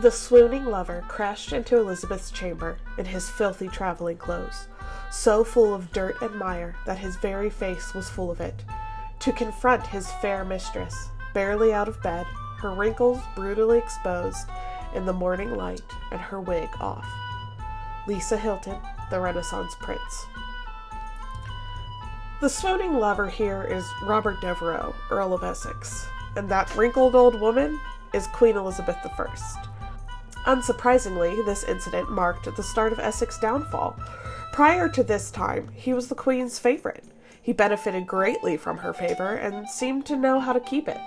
The swooning lover crashed into Elizabeth's chamber in his filthy traveling clothes, so full of dirt and mire that his very face was full of it, to confront his fair mistress, barely out of bed, her wrinkles brutally exposed in the morning light, and her wig off. Lisa Hilton, the Renaissance Prince. The swooning lover here is Robert Devereux, Earl of Essex, and that wrinkled old woman is Queen Elizabeth I. Unsurprisingly, this incident marked the start of Essex's downfall. Prior to this time, he was the Queen's favorite. He benefited greatly from her favor and seemed to know how to keep it.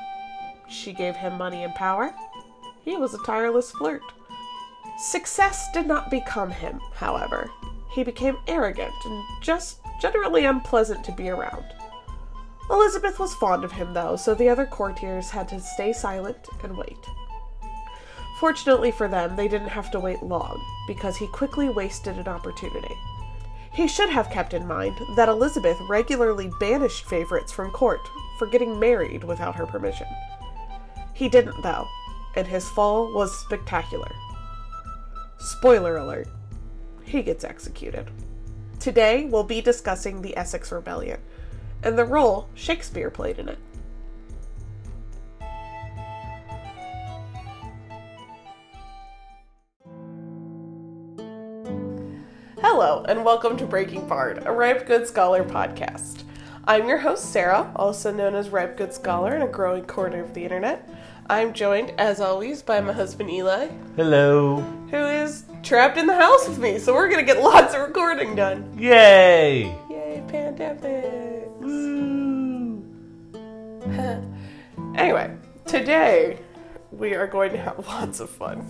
She gave him money and power. He was a tireless flirt. Success did not become him, however. He became arrogant and just generally unpleasant to be around. Elizabeth was fond of him, though, so the other courtiers had to stay silent and wait. Fortunately for them, they didn't have to wait long, because he quickly wasted an opportunity. He should have kept in mind that Elizabeth regularly banished favorites from court for getting married without her permission. He didn't, though, and his fall was spectacular. Spoiler alert he gets executed. Today, we'll be discussing the Essex Rebellion and the role Shakespeare played in it. Hello, and welcome to Breaking Bard, a Ripe Good Scholar podcast. I'm your host, Sarah, also known as Ripe Good Scholar in a growing corner of the internet. I'm joined, as always, by my husband Eli, Hello. who is trapped in the house with me, so we're gonna get lots of recording done. Yay! Yay, pandemic! Woo. Anyway, today we are going to have lots of fun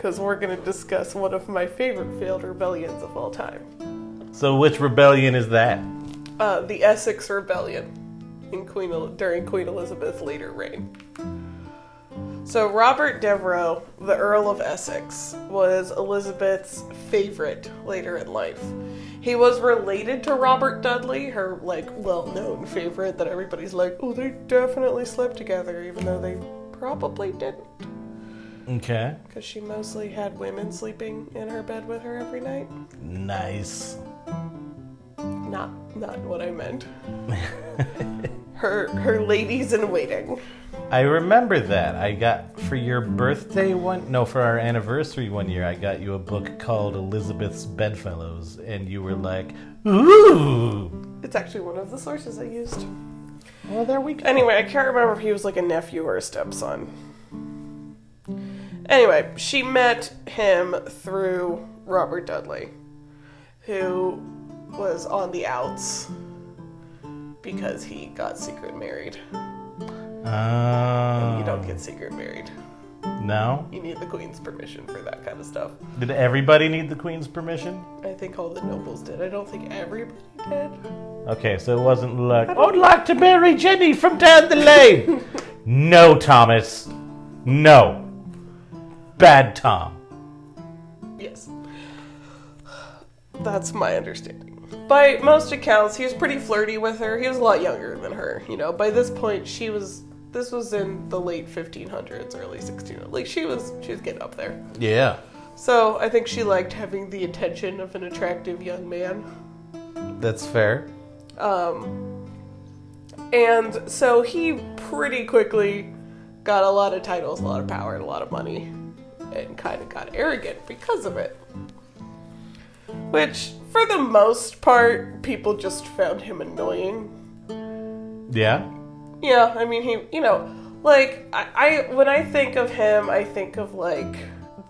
because we're going to discuss one of my favorite failed rebellions of all time So, which rebellion is that? uh, the Essex Rebellion in Queen El- during Queen Elizabeth's later reign. So, Robert Devereux, the Earl of Essex, was Elizabeth's favorite later in life. He was related to Robert Dudley, her like well-known favorite that everybody's like, "Oh, they definitely slept together," even though they probably didn't, Okay. because she mostly had women sleeping in her bed with her every night. Nice. Not, not what I meant. her, her ladies in waiting. I remember that. I got for your birthday one, no, for our anniversary one year, I got you a book called Elizabeth's Bedfellows, and you were like, ooh. It's actually one of the sources I used. Well, there we go. Anyway, I can't remember if he was like a nephew or a stepson. Anyway, she met him through Robert Dudley, who was on the outs because he got secret married. Uh, You don't get secret married. No? You need the queen's permission for that kind of stuff. Did everybody need the queen's permission? I think all the nobles did. I don't think everybody did. Okay, so it wasn't like, I'd like to marry Jenny from down the lane. no, Thomas. No. Bad Tom. Yes. That's my understanding. By most accounts, he was pretty flirty with her. He was a lot younger than her, you know. By this point, she was this was in the late 1500s, early 1600s. Like she was she was getting up there. Yeah. So, I think she liked having the attention of an attractive young man. That's fair. Um and so he pretty quickly got a lot of titles, a lot of power, and a lot of money, and kind of got arrogant because of it. Which, for the most part, people just found him annoying. Yeah. Yeah, I mean, he, you know, like I, I when I think of him, I think of like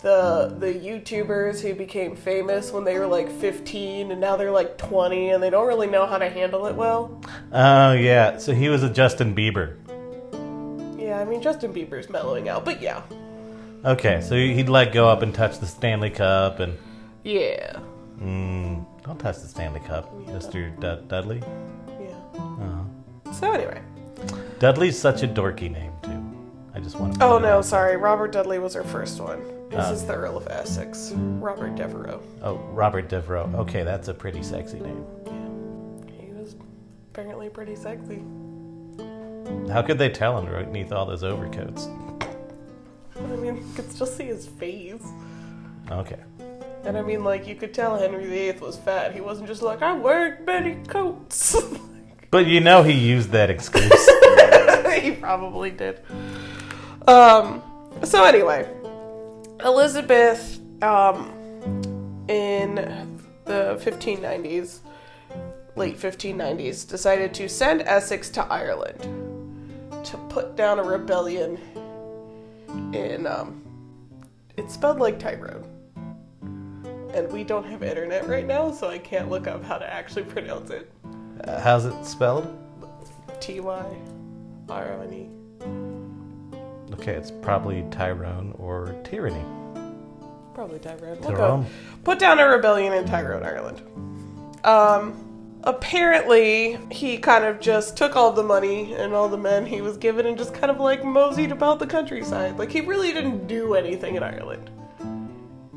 the the YouTubers who became famous when they were like 15 and now they're like 20 and they don't really know how to handle it well. Oh, yeah. So he was a Justin Bieber. Yeah, I mean Justin Bieber's mellowing out, but yeah, Okay, so he'd like go up and touch the Stanley Cup and. yeah, Mm, don't touch the Stanley Cup, Mr. Dud- Dudley. yeah. Oh. So anyway, Dudley's such a dorky name, too. I just want to. oh no, sorry, Robert Dudley was our first one. This Oh. is the Earl of Essex, Robert Devereux. Oh, Robert Devereux. Okay, that's a pretty sexy name. Yeah, he was apparently pretty sexy. How could they tell him underneath all those overcoats? I you could still see his face. Okay. And I mean, like, you could tell Henry VIII was fat. He wasn't just like, I'm wearing many coats. But you know he used that excuse. he probably did. Um, so anyway, Elizabeth, um, in the 1590s, late 1590s, decided to send Essex to Ireland to put down a rebellion in, um, it's spelled like Tyrone. And we don't have internet right now, so I can't look up how to actually pronounce it. Uh, how's it spelled? T Y R O N E. Okay, it's probably Tyrone or Tyranny. Probably Tyrone. Tyrone. Put down a rebellion in Tyrone, Ireland. Um, apparently, he kind of just took all the money and all the men he was given and just kind of like moseyed about the countryside. Like, he really didn't do anything in Ireland.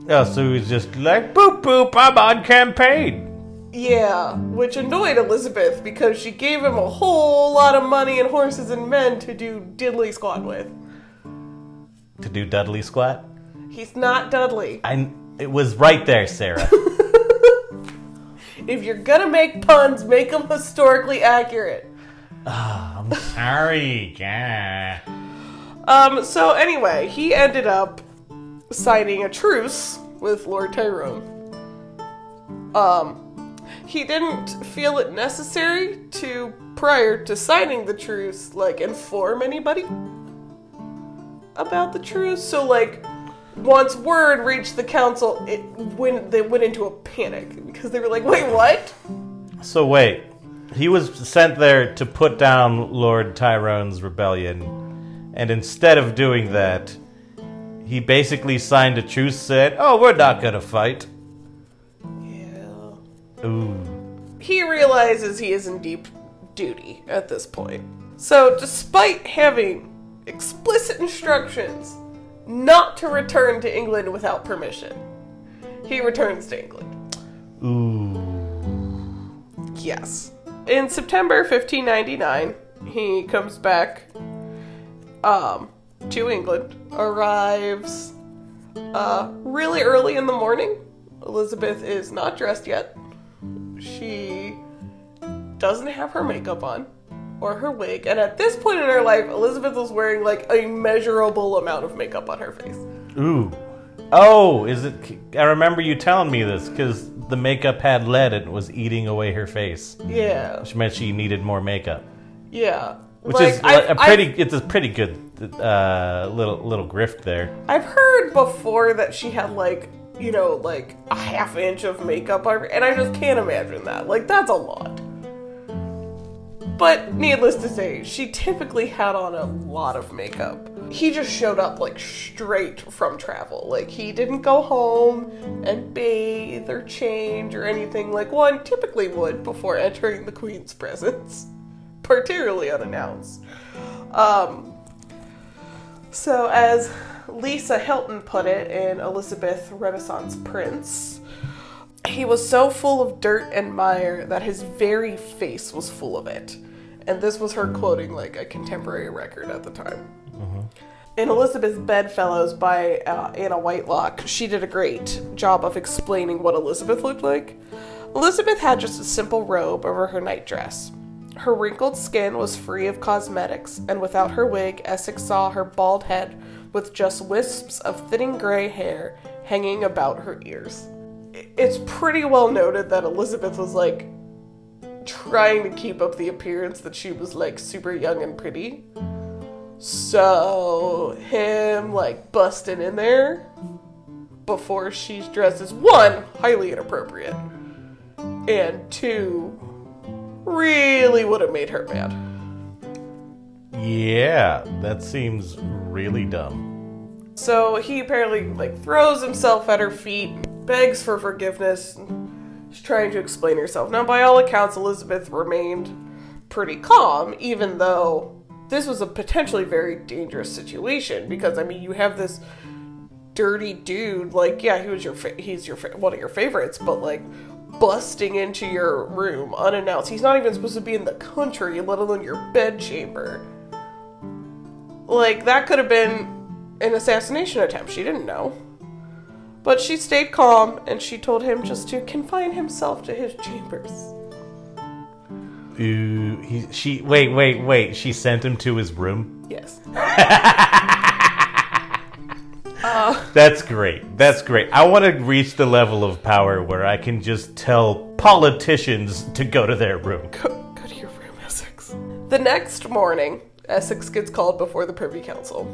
Oh, so he's just like, boop boop, I'm on campaign. Yeah, which annoyed Elizabeth because she gave him a whole lot of money and horses and men to do diddly squat with. To do Dudley squat? He's not Dudley. I, it was right there, Sarah. If you're gonna make puns, make them historically accurate. I'm sorry, yeah. Um, so anyway, he ended up signing a truce with Lord Tyrone. Um, he didn't feel it necessary to, prior to signing the truce, like inform anybody about the truce. So, like, once word reached the council, it went they went into a panic because they were like, "Wait, what?" So wait, he was sent there to put down Lord Tyrone's rebellion, and instead of doing that, he basically signed a truce. Said, "Oh, we're not gonna fight." Yeah. Ooh. he realizes he is in deep duty at this point. So, despite having explicit instructions not to return to England without permission, he returns to England. Ooh. Yes. In September 1599, he comes back um, to England, arrives uh, really early in the morning. Elizabeth is not dressed yet. She doesn't have her makeup on or her wig, and at this point in her life, Elizabeth was wearing like a measurable amount of makeup on her face. Ooh. Oh, is it? I remember you telling me this because the makeup had lead and was eating away her face, Yeah, which meant she needed more makeup. yeah. Which Like, is I've- a pretty. it's a pretty good uh, little little grift there. I've heard before that she had like, you know, like a half inch of makeup and I just can't imagine that. Like, that's a lot. But needless to say, she typically had on a lot of makeup. He just showed up like straight from travel. Like, he didn't go home and bathe or change or anything like one typically would before entering the Queen's presence, particularly unannounced. Um, so, as Lisa Hilton put it in Elizabeth Renaissance Prince, he was so full of dirt and mire that his very face was full of it. And this was her quoting like a contemporary record at the time. In Elizabeth's Bedfellows by uh, Anna Whitelock, she did a great job of explaining what Elizabeth looked like. Elizabeth had just a simple robe over her nightdress. Her wrinkled skin was free of cosmetics, and without her wig, Essex saw her bald head with just wisps of thinning gray hair hanging about her ears. It's pretty well noted that Elizabeth was like trying to keep up the appearance that she was like super young and pretty. So, him like busting in there before she's dressed is one, highly inappropriate, and two, really would have made her mad. Yeah, that seems really dumb. So he apparently like throws himself at her feet, begs for forgiveness. She's trying to explain herself. Now, by all accounts, Elizabeth remained pretty calm, even though this was a potentially very dangerous situation. Because I mean, you have this dirty dude. Like, yeah, he was your fa- he's your fa- one of your favorites, but like busting into your room unannounced. He's not even supposed to be in the country, let alone your bedchamber. Like that could have been an assassination attempt. She didn't know. But she stayed calm and she told him just to confine himself to his chambers. Ooh, he, she wait, wait, wait. She sent him to his room. Yes. That's great. That's great. I want to reach the level of power where I can just tell politicians to go to their room. Go, go to your room, Essex. The next morning, Essex gets called before the Privy Council,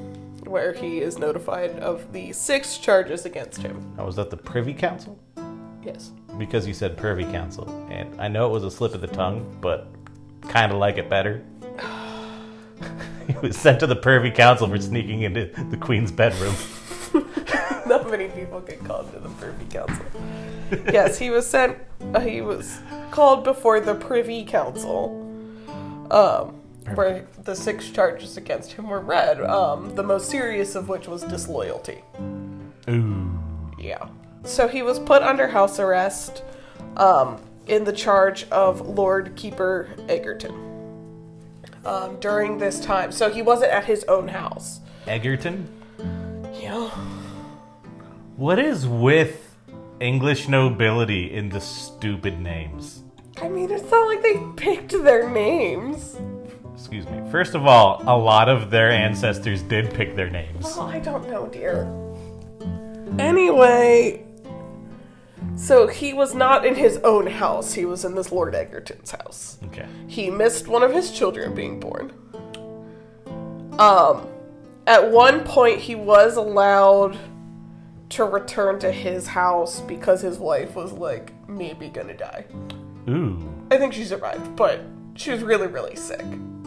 where he is notified of the six charges against him. Oh, was that the Privy Council? Yes. Because you said Privy Council, and I know it was a slip of the tongue, but kind of like it better. he was sent to the Privy Council for sneaking into the Queen's bedroom. Not many people get called to the Privy Council. yes, he was sent. Uh, he was called before the Privy Council, um, where the six charges against him were read. Um, the most serious of which was disloyalty. Ooh. Yeah. So he was put under house arrest um, in the charge of Lord Keeper Egerton um, during this time. So he wasn't at his own house. Egerton? Yeah. What is with English nobility in the stupid names? I mean, it's not like they picked their names. Excuse me. First of all, a lot of their ancestors did pick their names. Oh, I don't know, dear. Anyway, so he was not in his own house. He was in this Lord Egerton's house. Okay. He missed one of his children being born. Um, at one point, he was allowed to return to his house because his wife was like maybe gonna die. Ooh. I think she survived, but she was really, really sick,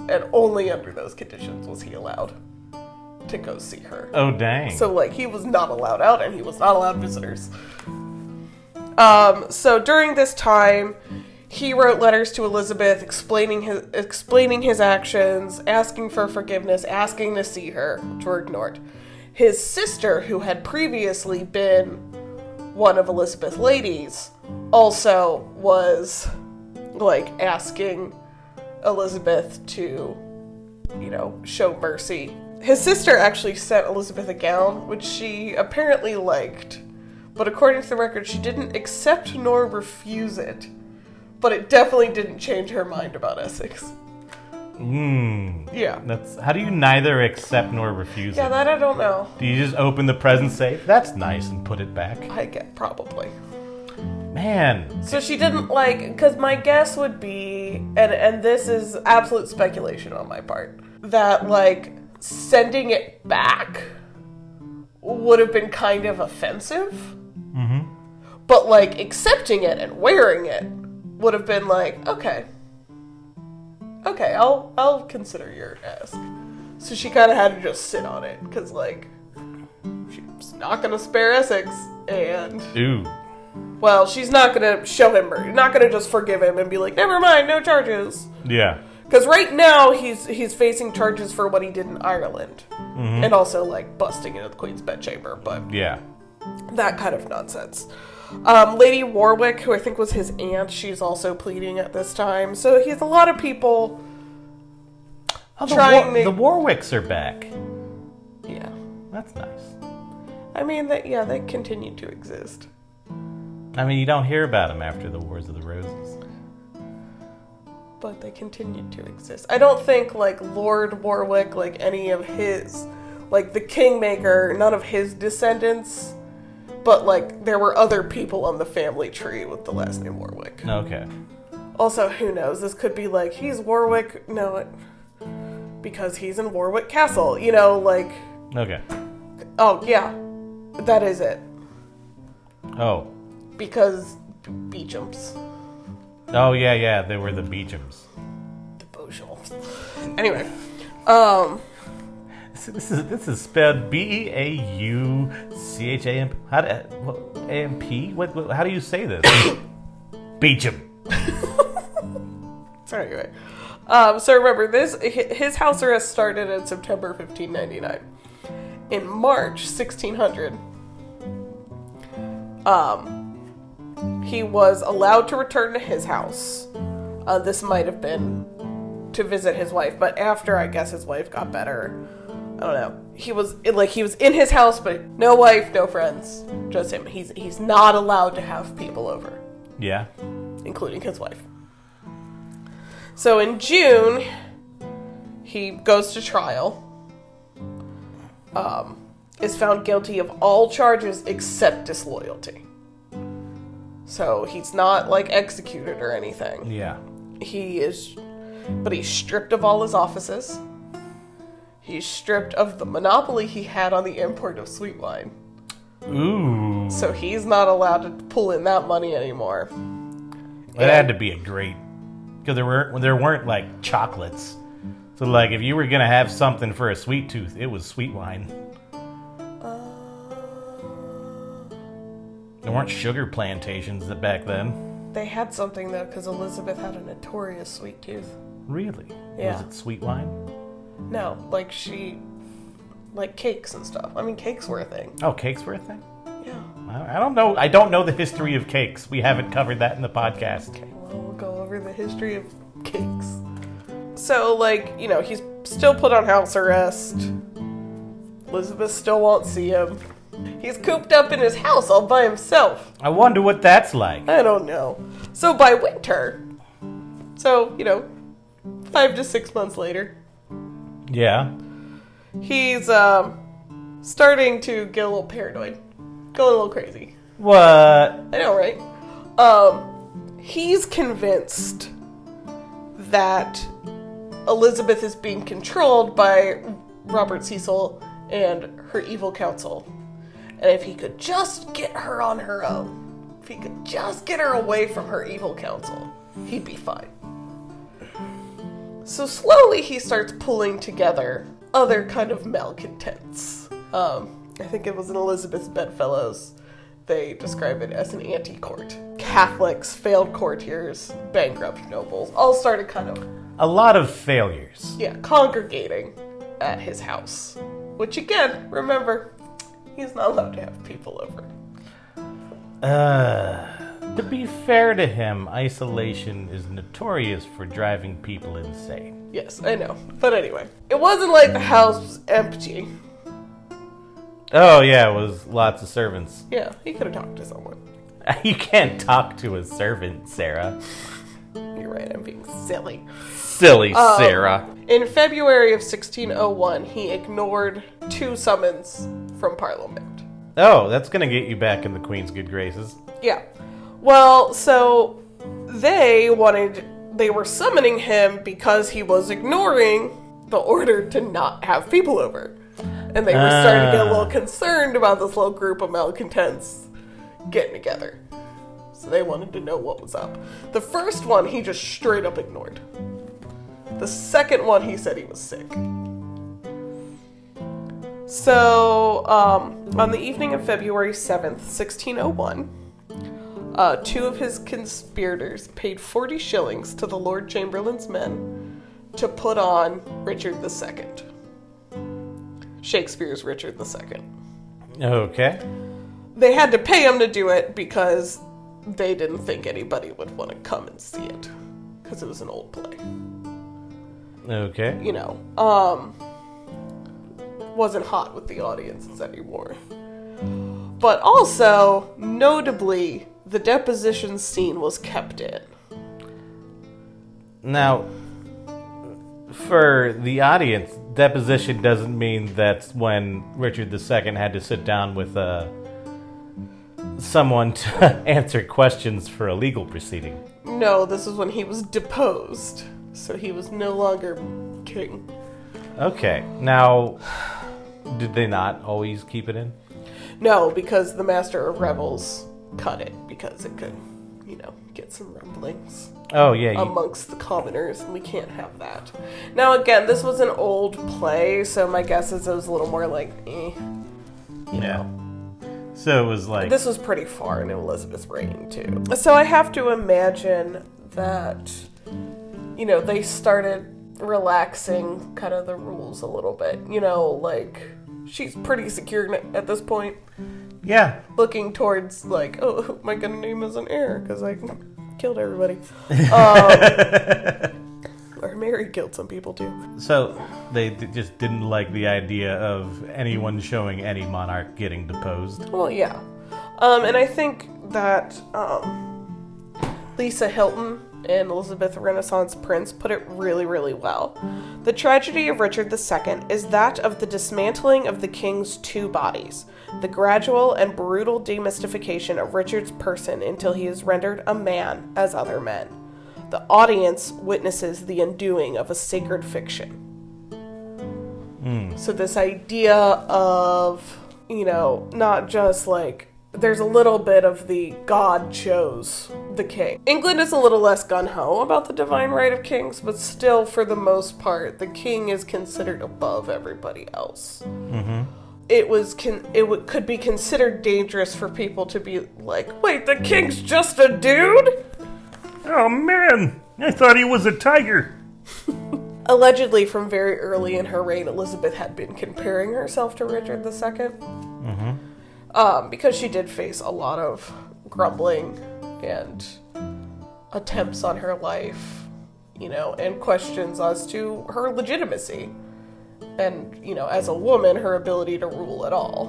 and only under those conditions was he allowed to go see her. Oh, dang. So like he was not allowed out and he was not allowed visitors. Um, so during this time, he wrote letters to Elizabeth explaining his explaining his actions, asking for forgiveness, asking to see her, which were ignored. His sister, who had previously been one of Elizabeth's ladies, also was like asking Elizabeth to, you know, show mercy. His sister actually sent Elizabeth a gown, which she apparently liked, but according to the record, she didn't accept nor refuse it. But it definitely didn't change her mind about Essex. Hmm. Yeah. That's how do you neither accept nor refuse Yeah, it? that I don't know. Do you just open the present safe? That's nice and put it back. I get probably. Man. So she didn't like because my guess would be, and and this is absolute speculation on my part, that like sending it back would have been kind of offensive. Mm-hmm. But like accepting it and wearing it would have been like, okay, okay, I'll I'll consider your ask. So she kind of had to just sit on it because like she's not gonna spare Essex, and Ooh. Well, she's not gonna show him mercy, not gonna just forgive him and be like, never mind, no charges. Yeah. Because right now he's he's facing charges for what he did in Ireland, and also like busting into the Queen's bedchamber, but Yeah. that kind of nonsense. Um, Lady Warwick, who I think was his aunt, she's also pleading at this time. So he has a lot of people. Oh, the, Trying War- to- the Warwicks are back. Yeah, That's nice. I mean that. Yeah, they continue to exist. I mean, you don't hear about them after the Wars of the Roses. but they continued to exist. I don't think like Lord Warwick, like any of his, like the Kingmaker, none of his descendants, but like there were other people on the family tree with the last name Warwick. Okay. Also, who knows? This could be like he's Warwick, no, it, because he's in Warwick Castle. You know, like Okay. oh yeah, that is it. Oh. Because Beecham's Oh yeah, yeah. They were the Beechams. the Beauchamps. Anyway, um. This, this is this is spelled B E A U C H A M. How do what, A M P? What, what? How do you say this? Beecham. So anyway, um, so remember this: his house arrest started in September 1599. In March 1600, um, he was allowed to return to his house. Uh, this might have been to visit his wife, but after I guess his wife got better, I don't know. He was like he was in his house, but no wife, no friends, just him. He's he's not allowed to have people over, Yeah. including his wife. So in June, he goes to trial. Um, is found guilty of all charges except disloyalty. So he's not like executed or anything. Yeah. He is, but he's stripped of all his offices. He's stripped of the monopoly he had on the import of sweet wine. Ooh. So he's not allowed to pull in that money anymore. That had to be a great because there weren't there weren't like chocolates. So like if you were gonna have something for a sweet tooth, it was sweet wine. There weren't sugar plantations that back then. They had something though, because Elizabeth had a notorious sweet tooth. Really? Yeah. Was it sweet wine? No, like she, like cakes and stuff. I mean, cakes were a thing. Oh, cakes were a thing. Yeah. I I don't know. I don't know the history of cakes. We haven't covered that in the podcast. Well, we'll go over the history of cakes. So, like, you know, he's still put on house arrest. Elizabeth still won't see him. He's cooped up in his house all by himself. I wonder what that's like. I don't know. So by winter, so, you know, five to six months later, Yeah. he's um starting to get a little paranoid. Going a little crazy. What? I know, right? Um, he's convinced that Elizabeth is being controlled by Robert Cecil and her evil council. And if he could just get her on her own, if he could just get her away from her evil council, he'd be fine. So slowly he starts pulling together other kind of malcontents. Um, I think it was in Elizabeth's Bedfellows. They describe it as an anti court. Catholics, failed courtiers, bankrupt nobles all started kind of, A lot of failures. yeah, congregating at his house. Which again, remember, he's not allowed to have people over. Uh, to be fair to him, isolation is notorious for driving people insane. Yes, I know. But anyway, it wasn't like the house was empty. Oh yeah, it was lots of servants. Yeah, he could have talked to someone. You can't talk to a servant, Sarah. You're right, I'm being silly. Silly Um, Sarah. In February of 1601, he ignored two summons from Parliament. Oh, that's gonna get you back in the Queen's good graces. Yeah. Well, so they wanted, they were summoning him because he was ignoring the order to not have people over. And they were starting to get a little Ah. concerned about this little group of malcontents getting together. So they wanted to know what was up. The first one he just straight up ignored. The second one he said he was sick. So, um, on the evening of February 7th, 1601, uh, two of his conspirators paid 40 shillings to the Lord Chamberlain's men to put on Richard II. Shakespeare's Richard II. Okay. They had to pay him to do it because they didn't think anybody would want to come and see it because it was an old play. Okay. You know, um, wasn't hot with the audiences anymore. But also, notably, the deposition scene was kept in. Now, for the audience, deposition doesn't mean that's when Richard II had to sit down with uh, someone to answer questions for a legal proceeding. No, this is when he was deposed, so he was no longer king. Okay. Now, did they not always keep it in? No, because the Master of Revels cut it because it could, you know, get some rumblings Oh yeah. You, amongst the commoners, and we can't have that. Now, again, this was an old play, so my guess is it was a little more like, eh. You yeah. know. So it was like This was pretty far in Elizabeth's reign, too. So I have to imagine that, you know, they started relaxing kind of the rules a little bit. You know, like, she's pretty secure at this point, yeah. looking towards, like, oh, I gonna name as an heir? Because I killed everybody. Um, or Mary killed some people too. So they d- just didn't like the idea of anyone showing any monarch getting deposed. Well, yeah. Um, and I think that um, Lisa Hilton and Elizabeth Renaissance Prince put it really, really well. The tragedy of Richard II is that of the dismantling of the king's two bodies, the gradual and brutal demystification of Richard's person until he is rendered a man as other men. The audience witnesses the undoing of a sacred fiction. Hmm. So, this idea of, you know, not just like there's a little bit of the God chose the king. England is a little less gun ho about the divine right of kings, but still, for the most part, the king is considered above everybody else. Mm-hmm. It was con- it w- could be considered dangerous for people to be like, wait, the king's just a dude. Oh man, I thought he was a tiger. Allegedly, from very early in her reign, Elizabeth had been comparing herself to Richard II. Um, because she did face a lot of grumbling and attempts on her life, you know, and questions as to her legitimacy. And, you know, as a woman, her ability to rule at all.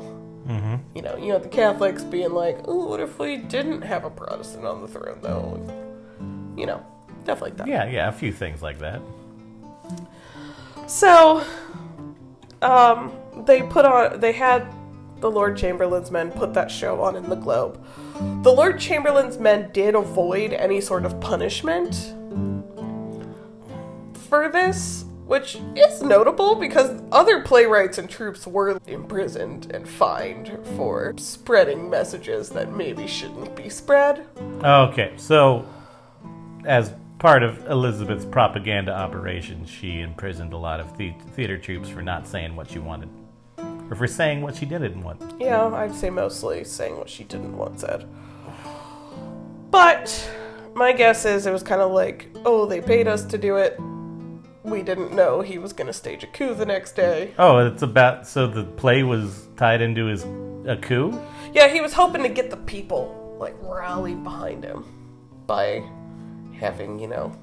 Mm-hmm. You know, you know, the Catholics being like, oh, what if we didn't have a Protestant on the throne, though? You know, stuff like that. Yeah, yeah, a few things like that. So, um, they put on, they had the Lord Chamberlain's men put that show on in the Globe. The Lord Chamberlain's men did avoid any sort of punishment for this, which is notable because other playwrights and troupes were imprisoned and fined for spreading messages that maybe shouldn't be spread. Okay, so as part of Elizabeth's propaganda operation, she imprisoned a lot of the- theater troupes for not saying what she wanted, or for saying what she didn't want. Yeah, I'd say mostly saying what she didn't want said. But my guess is it was kind of like, oh, they paid us to do it. We didn't know he was going to stage a coup the next day. Oh, it's about so the play was tied into his a coup. Yeah, he was hoping to get the people like rally behind him by having, you know,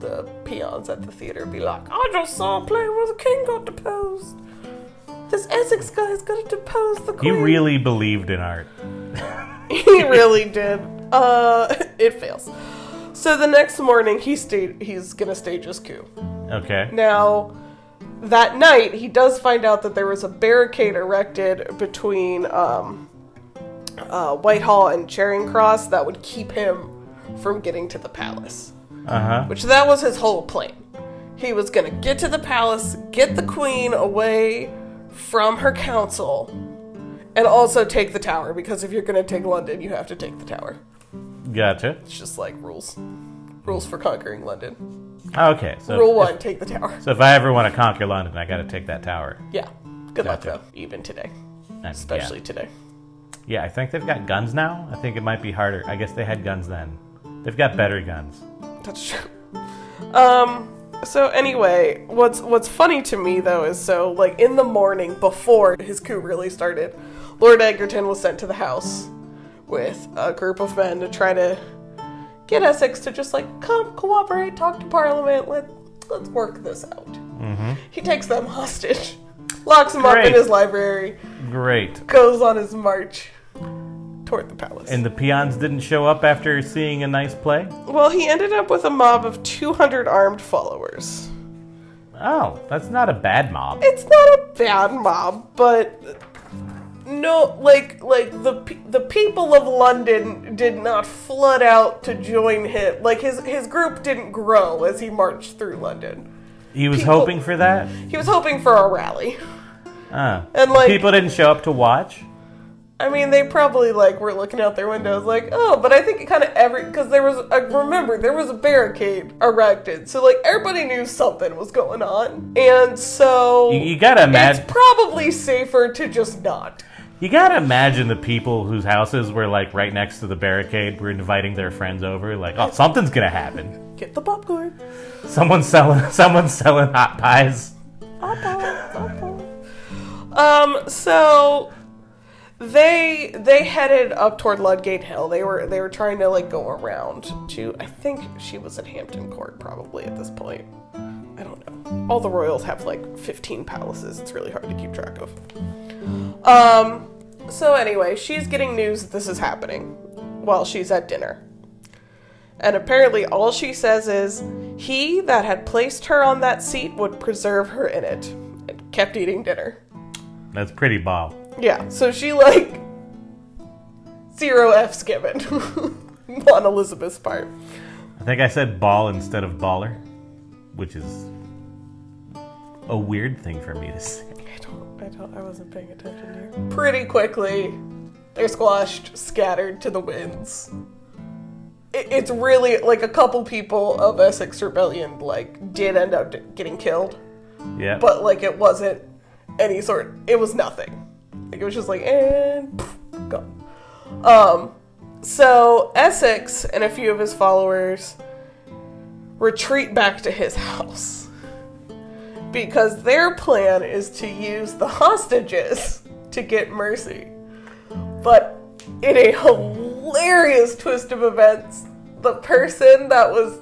the peons at the theater be like, I just saw a play where the king got deposed. This Essex guy is to depose the queen. He queen. really believed in art. he really did. Uh, it fails. So the next morning, he stayed. He's gonna stage his coup. Okay. Now, that night, he does find out that there was a barricade erected between um, uh, Whitehall and Charing Cross that would keep him from getting to the palace. Uh huh. Which that was his whole plan. He was gonna get to the palace, get the queen away from her council, and also take the tower. Because if you're gonna take London, you have to take the tower. Gotcha. It's just like rules. Rules for conquering London. Okay. So Rule if, one, take the tower. so if I ever want to conquer London, I got to take that tower. Yeah. Good luck though, even today. Especially yeah. today. Yeah, I think they've got guns now. I think it might be harder. I guess they had guns then. They've got better guns. That's true. Um so anyway, what's what's funny to me though is so like in the morning before his coup really started, Lord Egerton was sent to the house with a group of men to try to get Essex to just like come cooperate, talk to Parliament, let let's work this out. Mm-hmm. He takes them hostage, locks them up in his library, Great. goes on his march toward the palace. And the peons didn't show up after seeing a nice play? well, he ended up with a mob of 200 armed followers. Oh, that's not a bad mob. It's not a bad mob, but no, like like the the people of London did not flood out to join him. Like his his group didn't grow as he marched through London. He was people- hoping for that? He was hoping for a rally. Uh, And, like- people didn't show up to watch? I mean, they probably like were looking out their windows, like, oh, but I think it kind of every because there was. I remember there was a barricade erected, so like everybody knew something was going on, and so You, you gotta imagine it's probably safer to just not. You gotta imagine the people whose houses were like right next to the barricade were inviting their friends over. Like, oh, something's gonna happen. Get the popcorn. Someone's selling. Someone's selling hot pies. Um, so they they headed up toward Ludgate Hill. They were they were trying to like go around to I think she was at Hampton Court probably at this point. I don't know. All the royals have like 15 palaces. It's really hard to keep track of. Um, so anyway, she's getting news that this is happening while she's at dinner. And apparently, all she says is, he that had placed her on that seat would preserve her in it. And kept eating dinner. That's pretty ball. Yeah, so she like zero F's given on Elizabeth's part. I think I said ball instead of baller, which is a weird thing for me to say. I don't, I don't, I wasn't paying attention here. Pretty quickly, they're squashed, scattered to the winds. It, it's really like a couple people of Essex Rebellion like did end up getting killed, Yeah. but like it wasn't any sort. It was nothing. Like it was just like and gone. Um, so Essex and a few of his followers retreat back to his house because their plan is to use the hostages to get mercy. But in a hilarious twist of events, the person that was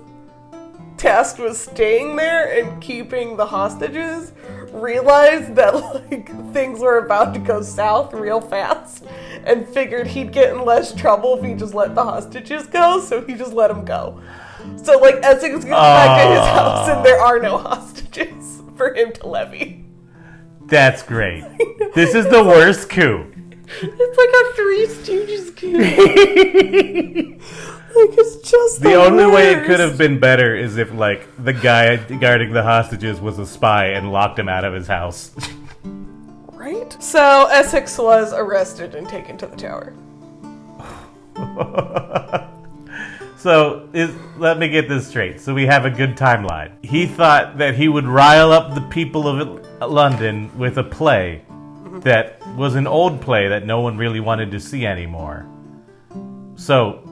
tasked with staying there and keeping the hostages realized that like things were about to go south real fast and figured he'd get in less trouble if he just let the hostages go, so he just let them go. So like Essex gets back to his house and there are no ah. hostages for him to levy. That's great. This is the worst coup. It's like a Three Stooges coup. like it's just The only way it could have been better is if, like, the guy guarding the hostages was a spy and locked him out of his house. right. So Essex was arrested and taken to the tower. so, is, let me get this straight. So, we have a good timeline. He thought that he would rile up the people of London with a play that was an old play that no one really wanted to see anymore. So,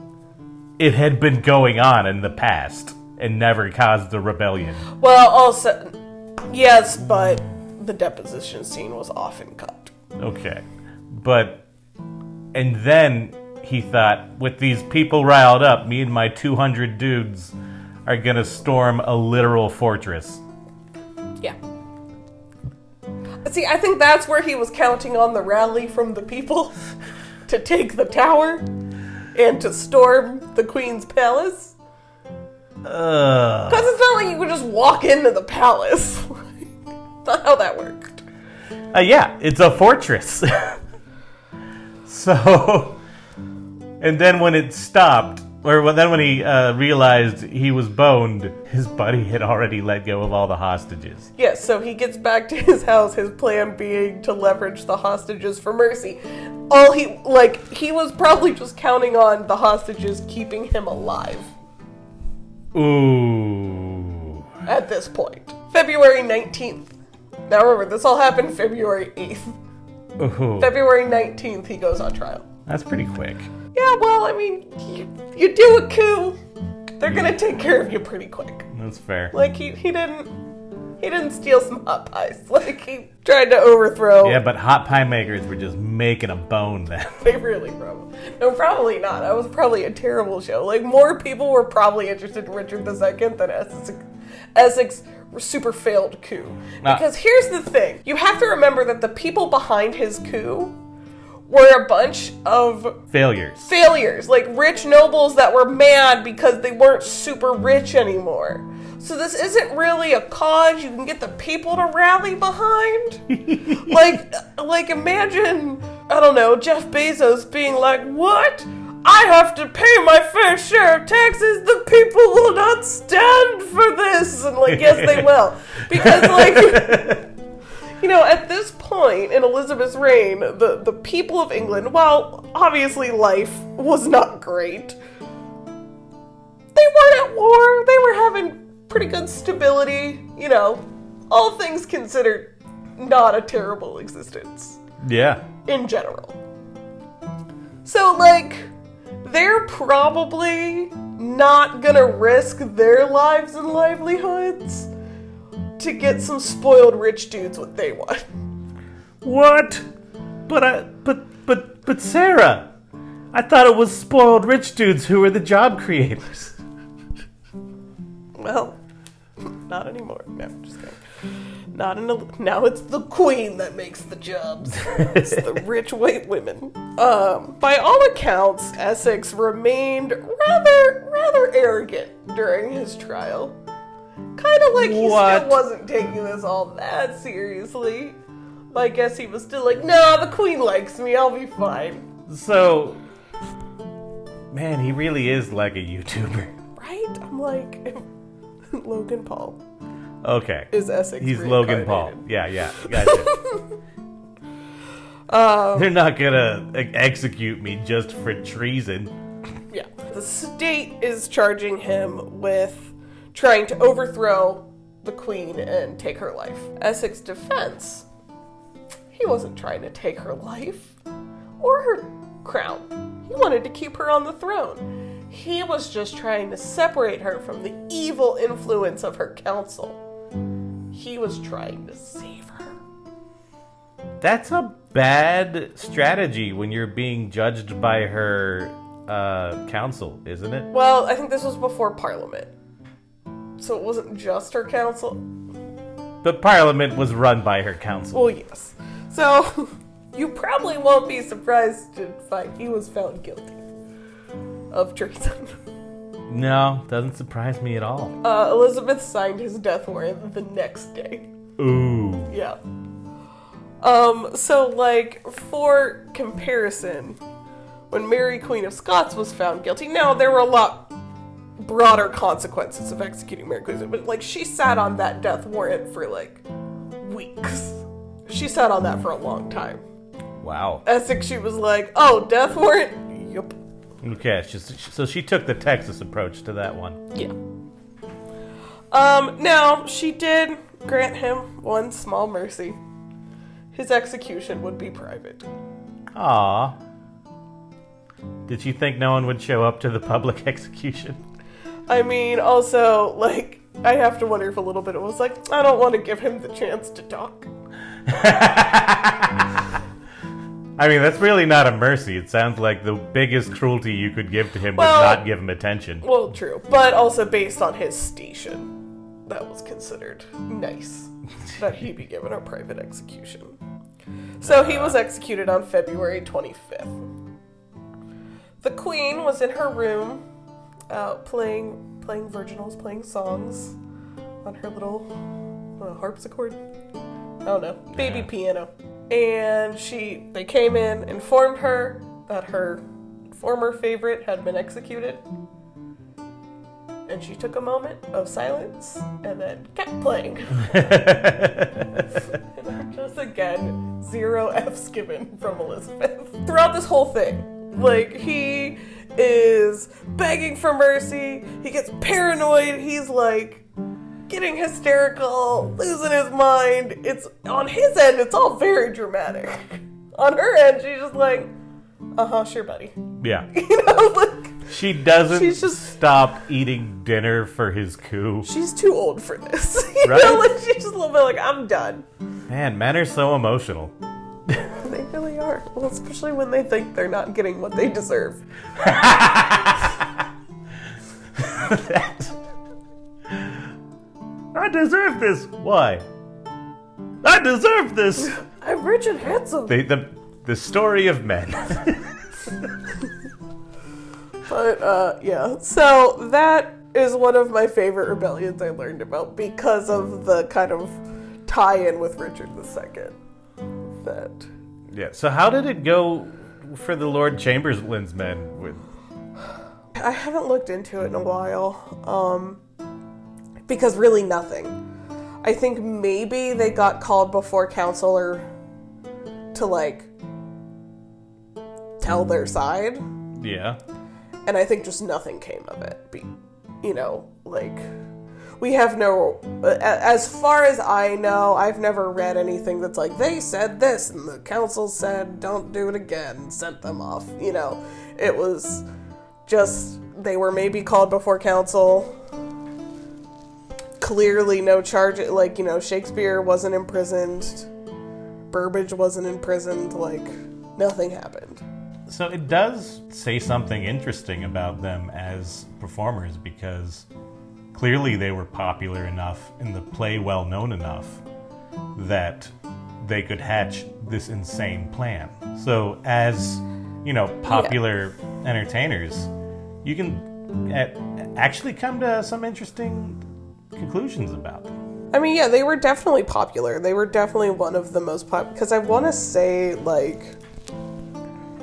it had been going on in the past and never caused a rebellion. Well, also yes, but the deposition scene was often cut. Okay. But, and then he thought, with these people riled up, me and my 200 dudes are gonna storm a literal fortress. Yeah. See, I think that's where he was counting on the rally from the people to take the tower and to storm the queen's palace. Because it's not like you could just walk into the palace. not how that worked. Uh, yeah, it's a fortress. so, and then when it stopped, or when, then when he uh, realized he was boned, his buddy had already let go of all the hostages. Yes, so he gets back to his house, his plan being to leverage the hostages for mercy. All he, like, he was probably just counting on the hostages keeping him alive Ooh. at this point. February 19th. Now remember, this all happened February 8th. Ooh. February 19th, he goes on trial. That's pretty quick. Yeah, well, I mean, you, you do a coup, they're gonna take care of you pretty quick. That's fair. Like, he, he didn't. He didn't steal some hot pies. Like, he tried to overthrow. Yeah, but hot pie makers were just making a bone then. They really probably. No, probably not. That was probably a terrible show. Like, more people were probably interested in Richard II than Essex, Essex super failed coup. Because here's the thing you have to remember that the people behind his coup were a bunch of Failures. failures, like rich nobles that were mad because they weren't super rich anymore. So this isn't really a cause you can get the people to rally behind. like like imagine, I don't know, Jeff Bezos being like, "What? I have to pay my fair share of taxes. The people will not stand for this." And like, yes, they will. Because like you know, at this point in Elizabeth's reign, the, the people of England, while obviously life was not great, they weren't at war. They were having pretty good stability. You know, all things considered, not a terrible existence Yeah. in general. So, like, they're probably not gonna risk their lives and livelihoods to get some spoiled rich dudes what they want. What? But I, but but but Sarah, I thought it was spoiled rich dudes who were the job creators. Well, not anymore. No, just kidding. Not in a, now. It's the queen that makes the jobs. it's the rich white women. Um, by all accounts, Essex remained rather rather arrogant during his trial. Kind of like he What? still wasn't taking this all that seriously. But I guess he was still like, nah, the queen likes me. I'll be fine. So, man, he really is like a YouTuber. Right? I'm like, Logan Paul Okay. is Essex. He's Logan Paul. Yeah, yeah. Gotcha. Um, They're not gonna execute me just for treason. Yeah. The state is charging him with trying to overthrow the queen and take her life. Essex defense, he wasn't trying to take her life or her crown. He wanted to keep her on the throne. He was just trying to separate her from the evil influence of her council. He was trying to save her. That's a bad strategy when you're being judged by her uh, council, isn't it? Well, I think this was before Parliament. So it wasn't just her council. The Parliament was run by her council. Well, yes. So, you probably won't be surprised to find he was found guilty of treason. No, doesn't surprise me at all. Uh, Elizabeth signed his death warrant the next day. Ooh. Yeah. Um, so, like, for comparison, when Mary, Queen of Scots, was found guilty, now there were a lot broader consequences of executing Mary, but, like, she sat on that death warrant for, like, weeks. She sat on that for a long time. Wow. Essex, she was like, oh, death warrant? Yup. Okay, so so she took the Texas approach to that one. Yeah. Um, now, she did grant him one small mercy. His execution would be private. Aw. Did she think no one would show up to the public execution? I mean, also, like, I have to wonder if a little bit it was like, I don't want to give him the chance to talk. I mean, that's really not a mercy. It sounds like the biggest cruelty you could give to him Well- was not give him attention. Well, true. But also based on his station, that was considered nice that he be given a private execution. So he was uh. executed on February 25th. The queen was in her room, uh, playing playing virginals, playing songs on her little uh, harpsichord. I don't know, baby Yeah. piano. And she, they came in, informed her that her former favorite had been executed. And she took a moment of silence and then kept playing. And Just again, zero F's given from Elizabeth. Throughout this whole thing, like, he is begging for mercy, he gets paranoid, he's like getting hysterical, losing his mind. It's on his end, it's all very dramatic. On her end, she's just like, uh huh, sure, buddy. yeah. You know, like, She doesn't She's just- stop eating dinner for his coup. she's too old for this. You Right? know, like, she's just a little bit like, I'm done. Man, men are so emotional. They really are. Well, especially when they think they're not getting what they deserve. that. I deserve this. Why? I deserve this. I'm rich and handsome. the, the, the story of men. But uh, yeah, so that is one of my favorite rebellions I learned about because of the kind of tie-in with Richard II. That yeah. So how did it go for the Lord Chamberlain's men? With I haven't looked into it in a while, um, because really nothing. I think maybe they got called before council or to like tell their side. yeah. and I think just nothing came of it. Be, you know, like we have no. As far as I know, I've never read anything that's like they said this and the council said don't do it again, sent them off. You know, it was just they were maybe called before council. Clearly, no charge. Like you know, Shakespeare wasn't imprisoned. Burbage wasn't imprisoned. Like nothing happened. So it does say something interesting about them as performers because clearly they were popular enough and the play well known enough that they could hatch this insane plan. So, as you know, popular entertainers, you can actually come to some interesting conclusions about them. I mean, yeah, they were definitely popular. They were definitely one of the most popular. Because I want to say, like,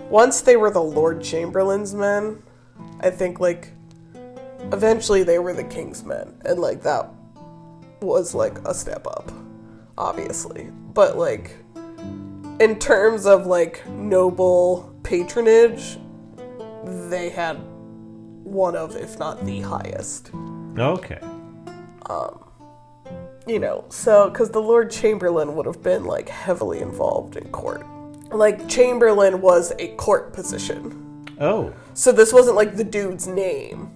once they were the Lord Chamberlain's men, I think, like, eventually they were the King's men. And, like, that was, like, a step up, obviously. But, like, in terms of, like, noble patronage, they had one of, if not the highest Okay. Um you know, so because the Lord Chamberlain would have been like heavily involved in court. Like Chamberlain was a court position. Oh. So this wasn't like the dude's name.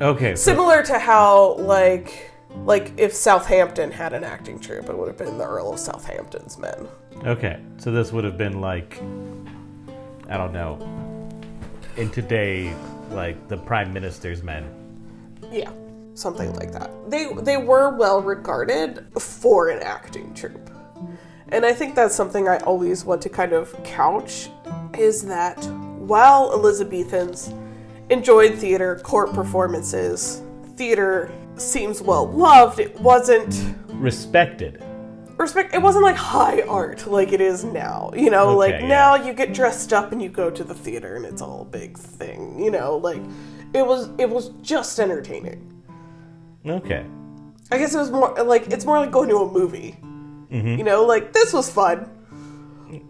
Okay. So, Similar to how like like if Southampton had an acting troupe, it would have been the Earl of Southampton's men. okay. So this would have been like, I don't know, in today, like the prime minister's men. Yeah, something like that. They they were well regarded for an acting troupe. And I think that's something I always want to kind of couch is that while Elizabethans enjoyed theater, court performances, theater seems well loved, it wasn't Respected. respect it wasn't like high art like it is now you know Okay, like yeah. now you get dressed up and you go to the theater and it's all a big thing you know like it was it was just entertaining Okay. i guess it was more like it's more like going to a movie Mm-hmm. you know like this was fun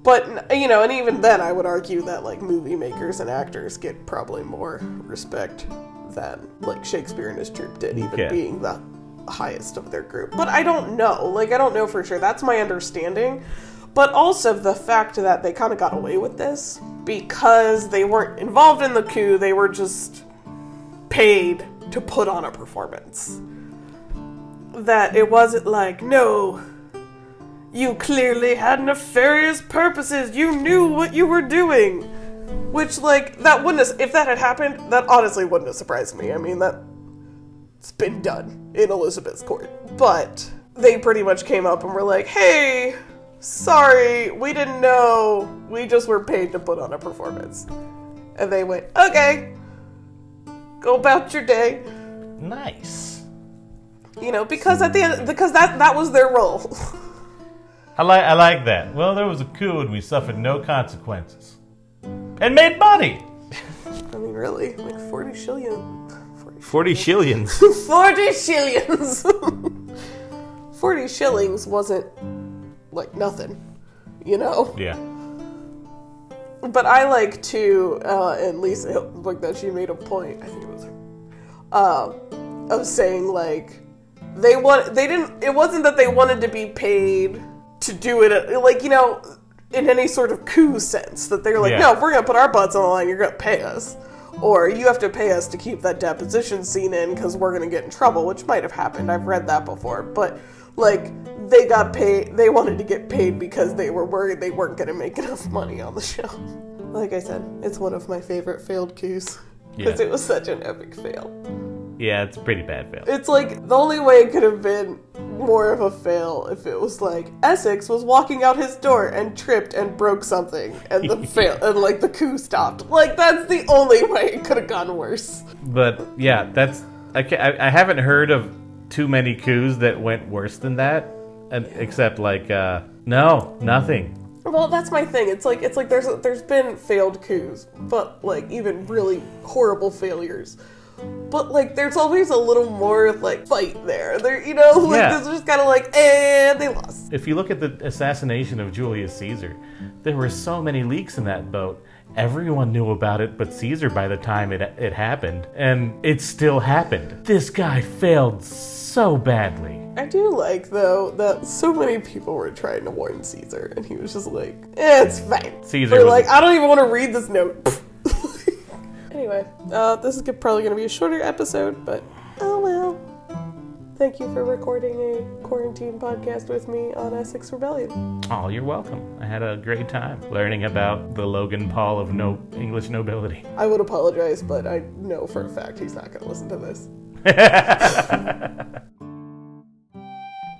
but you know and even then i would argue that like movie makers and actors get probably more respect than like shakespeare and his troupe did even Okay. being the highest of their group. But i don't know. Like i don't know for sure. That's my understanding. But also the fact that they kind of got away with this because they weren't involved in the coup they were just paid to put on a performance. That it wasn't like no you clearly had nefarious purposes. You knew what you were doing. Which, like, that wouldn't have, if that had happened, that honestly wouldn't have surprised me. I mean, that, it's been done in Elizabeth's court. But they pretty much came up and were like, hey, sorry, we didn't know. We just were paid to put on a performance. And they went, okay, go about your day. Nice. You know, because at the end, because that, that was their role. I like I like that. Well, there was a coup and we suffered no consequences. And made money. I mean, really, like 40 shillion. 40 Forty shillions. 40 shillings! 40 shillings wasn't like nothing, you know? yeah. But I like to, uh, and Lisa like that she made a point, I think it was her, uh, of saying like, they want, they didn't, it wasn't that they wanted to be paid to do it, uh, like, you know, in any sort of coup sense, that they're like, Yeah. no, if we're gonna put our butts on the line, you're gonna pay us. Or you have to pay us to keep that deposition scene in because we're gonna get in trouble, which might have happened. I've read that before. But, like, they got paid, they wanted to get paid because they were worried they weren't gonna make enough money on the show. Like I said, it's one of my favorite failed coups because Yeah. it was such an epic fail. Yeah, it's a pretty bad fail. It's like the only way it could have been more of a fail if it was like Essex was walking out his door and tripped and broke something and the fail and like the coup stopped. Like that's the only way it could have gone worse. But yeah, that's I, I, I haven't heard of too many coups that went worse than that, and, except like uh, no, nothing. Well, that's my thing. It's like it's like there's there's been failed coups, but like even really horrible failures. But like there's always a little more like fight there. There, you know, like Yeah. there's just kind of like, and they lost. If you look at the assassination of Julius Caesar, there were so many leaks in that boat. Everyone knew about it but Caesar by the time it, it happened. And it still happened. This guy failed so badly. I do like though that so many people were trying to warn Caesar, and he was just like, eh, "It's fine." Caesar was- like, "I don't even want to read this note." anyway, uh, this is probably going to be a shorter episode, but oh well. Thank you for recording a quarantine podcast with me on Essex Rebellion. Oh, you're welcome. I had a great time learning about the Logan Paul of no English nobility. I would apologize, but I know for a fact he's not going to listen to this.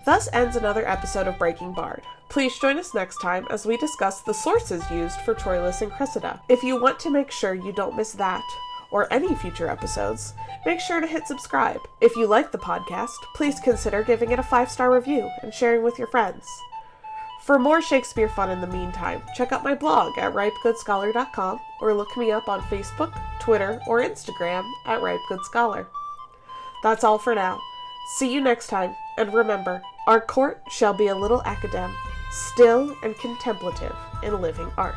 Thus ends another episode of Breaking Bard. Please join us next time as we discuss the sources used for Troilus and Cressida. If you want to make sure you don't miss that, or any future episodes, make sure to hit subscribe. If you like the podcast, please consider giving it a five star review and sharing with your friends. For more Shakespeare fun in the meantime, check out my blog at ripegoodscholar.com or look me up on Facebook, Twitter, or Instagram at ripegoodscholar. That's all for now. See you next time, and remember, our court shall be a little academe, still and contemplative in living art.